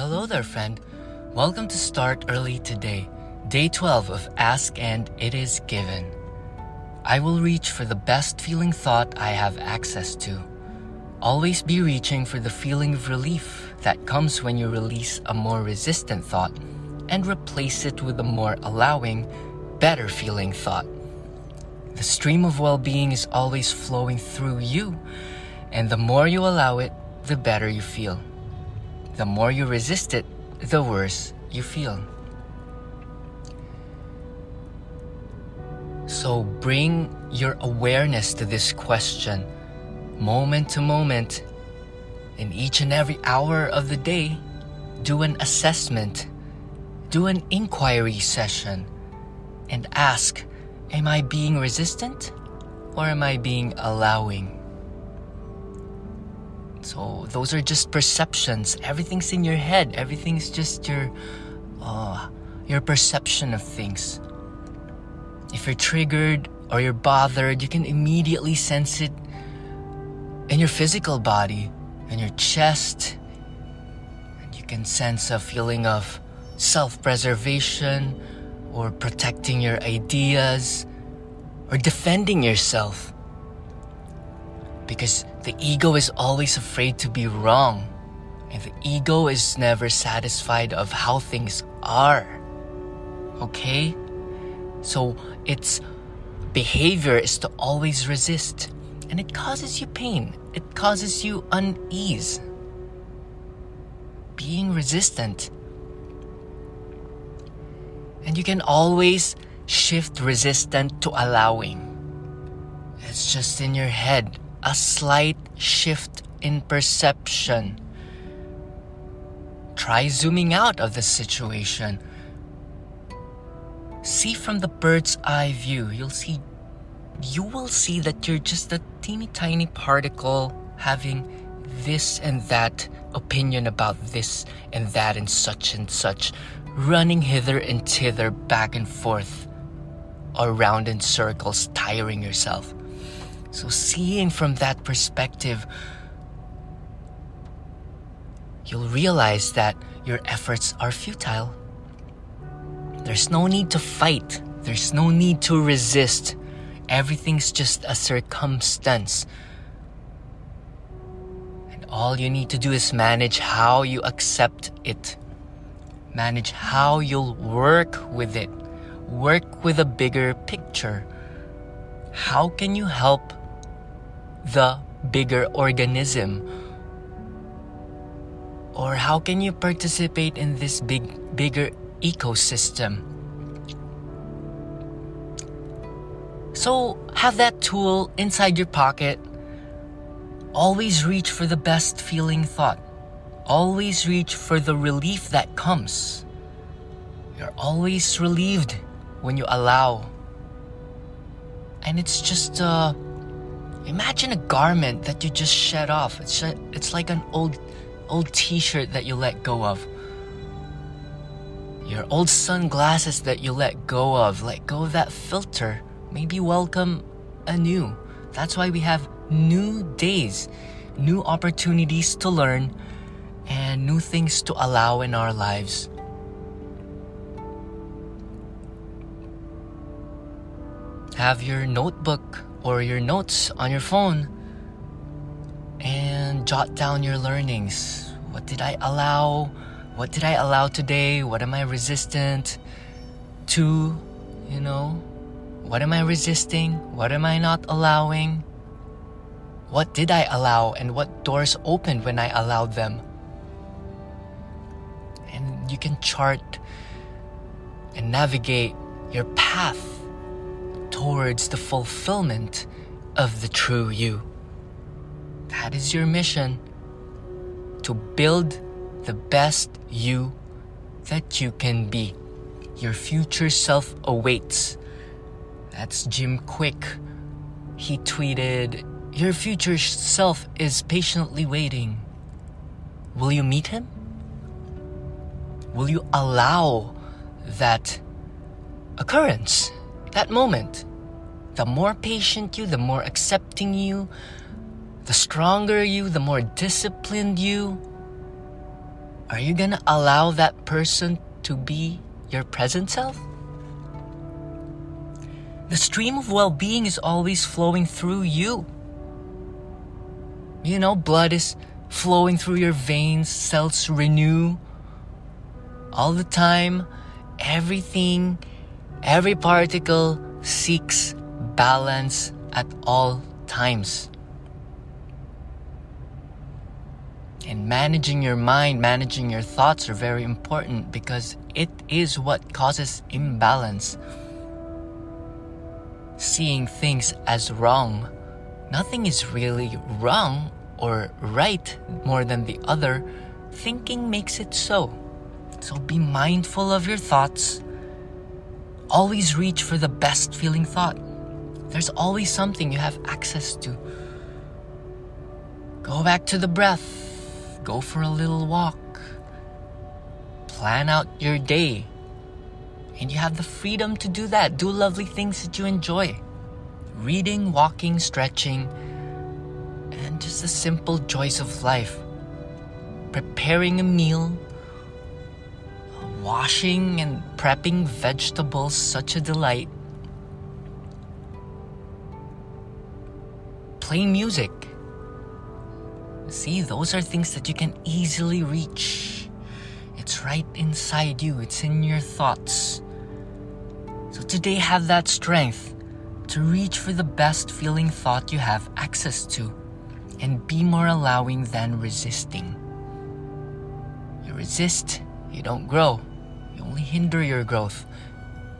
Hello there, friend. Welcome to Start Early Today, day 12 of Ask and It Is Given. I will reach for the best feeling thought I have access to. Always be reaching for the feeling of relief that comes when you release a more resistant thought and replace it with a more allowing, better feeling thought. The stream of well being is always flowing through you, and the more you allow it, the better you feel. The more you resist it, the worse you feel. So bring your awareness to this question, moment to moment, in each and every hour of the day. Do an assessment, do an inquiry session, and ask Am I being resistant or am I being allowing? So those are just perceptions. Everything's in your head. Everything's just your uh, your perception of things. If you're triggered or you're bothered, you can immediately sense it in your physical body, in your chest. And you can sense a feeling of self-preservation or protecting your ideas or defending yourself. Because the ego is always afraid to be wrong. And the ego is never satisfied of how things are. Okay? So its behavior is to always resist. And it causes you pain. It causes you unease. Being resistant. And you can always shift resistant to allowing. It's just in your head a slight shift in perception. Try zooming out of the situation. See from the bird's eye view. You'll see you will see that you're just a teeny tiny particle having this and that opinion about this and that and such and such, running hither and thither, back and forth, around in circles, tiring yourself. So, seeing from that perspective, you'll realize that your efforts are futile. There's no need to fight, there's no need to resist. Everything's just a circumstance. And all you need to do is manage how you accept it, manage how you'll work with it, work with a bigger picture. How can you help the bigger organism? Or how can you participate in this big bigger ecosystem? So have that tool inside your pocket. Always reach for the best feeling thought. Always reach for the relief that comes. You're always relieved when you allow. And it's just uh Imagine a garment that you just shed off. It's, it's like an old, old t-shirt that you let go of. Your old sunglasses that you let go of. Let go of that filter. Maybe welcome a new. That's why we have new days, new opportunities to learn, and new things to allow in our lives. Have your notebook or your notes on your phone and jot down your learnings. What did I allow? What did I allow today? What am I resistant to? You know, what am I resisting? What am I not allowing? What did I allow and what doors opened when I allowed them? And you can chart and navigate your path towards the fulfillment of the true you. That is your mission to build the best you that you can be. Your future self awaits. That's Jim Kwik. He tweeted, Your future self is patiently waiting. Will you meet him? Will you allow that occurrence, that moment? The more patient you, the more accepting you, the stronger you, the more disciplined you, Are you gonna allow that person to be your present self? The stream of well being is always flowing through you. You know, blood is flowing through your veins, cells renew all the time. Everything, every particle seeks balance at all times. And managing your mind, managing your thoughts are very important because it is what causes imbalance seeing things as wrong. Nothing is really wrong or right more than the other. Thinking makes it so. So be mindful of your thoughts. Always reach for the best feeling thought. There's always something you have access to. Go back to the breath. Go for a little walk. Plan out your day and you have the freedom to do that. Do lovely things that you enjoy reading, walking, stretching, and just the simple joys of life. Preparing a meal, washing and prepping vegetables, such a delight. Playing music. See, those are things that you can easily reach. It's right inside you, it's in your thoughts. So today, have that strength to reach for the best feeling thought you have access to and be more allowing than resisting. You resist, you don't grow, you only hinder your growth.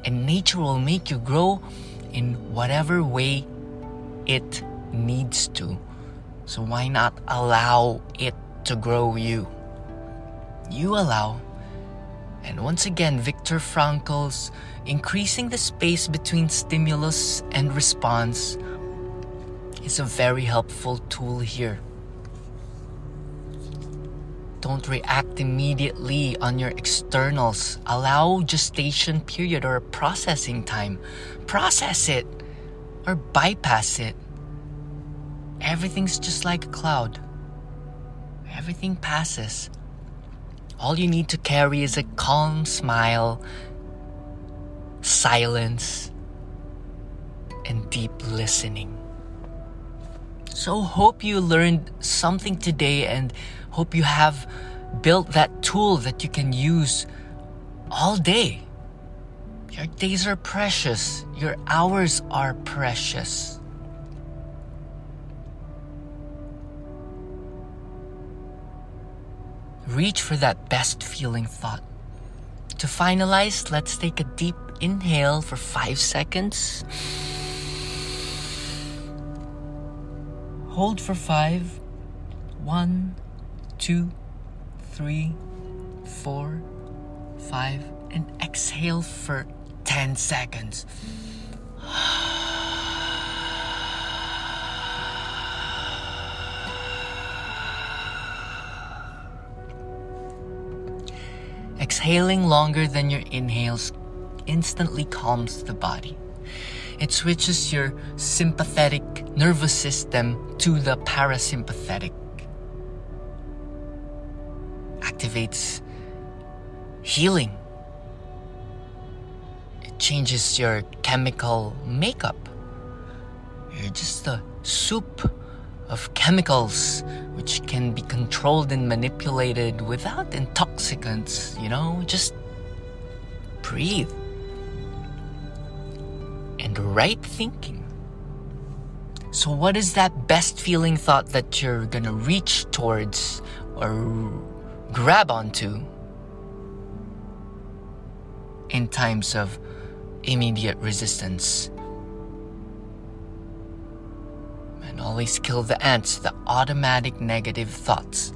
And nature will make you grow in whatever way it needs to. So why not allow it to grow you? You allow and once again, Viktor Frankl's increasing the space between stimulus and response is a very helpful tool here. Don't react immediately on your externals. Allow gestation period or processing time. Process it or bypass it. Everything's just like a cloud. Everything passes. All you need to carry is a calm smile, silence, and deep listening. So, hope you learned something today and hope you have built that tool that you can use all day. Your days are precious, your hours are precious. Reach for that best feeling thought. To finalize, let's take a deep inhale for five seconds. Hold for five. One, two, three, four, five, and exhale for 10 seconds. Exhaling longer than your inhales instantly calms the body. It switches your sympathetic nervous system to the parasympathetic. Activates healing. It changes your chemical makeup. You're just a soup of chemicals which can be controlled and manipulated without intoxicants, you know, just breathe. And right thinking. So, what is that best feeling thought that you're gonna reach towards or grab onto in times of immediate resistance? Always kill the ants, the automatic negative thoughts.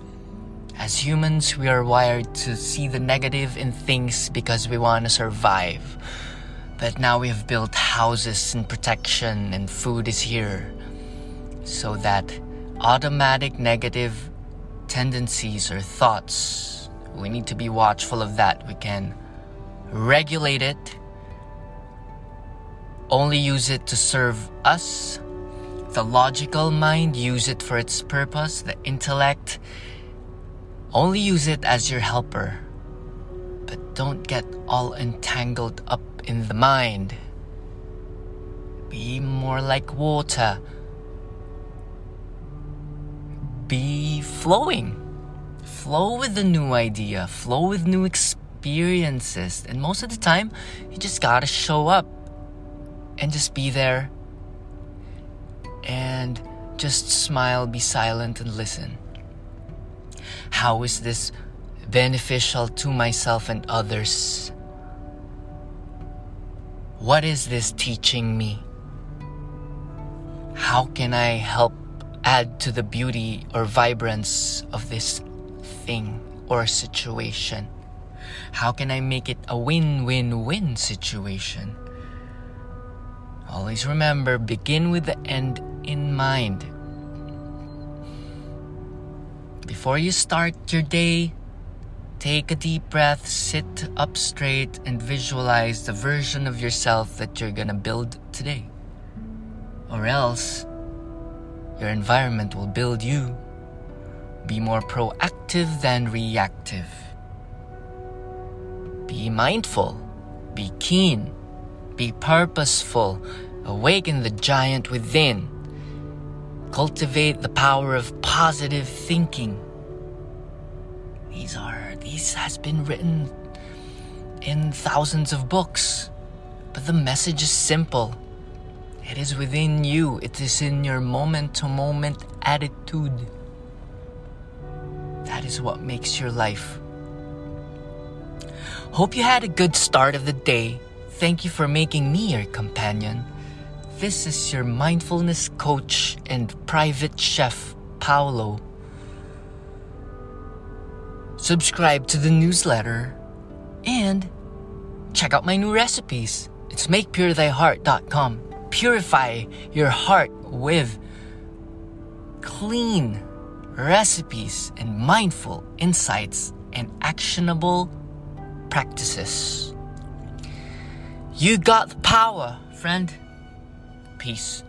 As humans, we are wired to see the negative in things because we want to survive. But now we have built houses and protection, and food is here. So that automatic negative tendencies or thoughts, we need to be watchful of that. We can regulate it, only use it to serve us the logical mind use it for its purpose, the intellect Only use it as your helper, but don't get all entangled up in the mind. Be more like water. Be flowing. Flow with the new idea, flow with new experiences. And most of the time, you just gotta show up and just be there just smile, be silent, and listen. How is this beneficial to myself and others? What is this teaching me? How can I help add to the beauty or vibrance of this thing or situation? How can I make it a win win win situation? Always remember begin with the end mind. Before you start your day, take a deep breath, sit up straight, and visualize the version of yourself that you're gonna build today. Or else, your environment will build you. Be more proactive than reactive. Be mindful. Be keen. Be purposeful. Awaken the giant within. Cultivate the power of positive thinking. These are, these has been written in thousands of books, but the message is simple. It is within you, it is in your moment to moment attitude. That is what makes your life. Hope you had a good start of the day. Thank you for making me your companion. This is your mindfulness coach and private chef, Paolo. Subscribe to the newsletter and check out my new recipes. It's makepurethyheart.com. Purify your heart with clean recipes and mindful insights and actionable practices. You got the power, friend peace.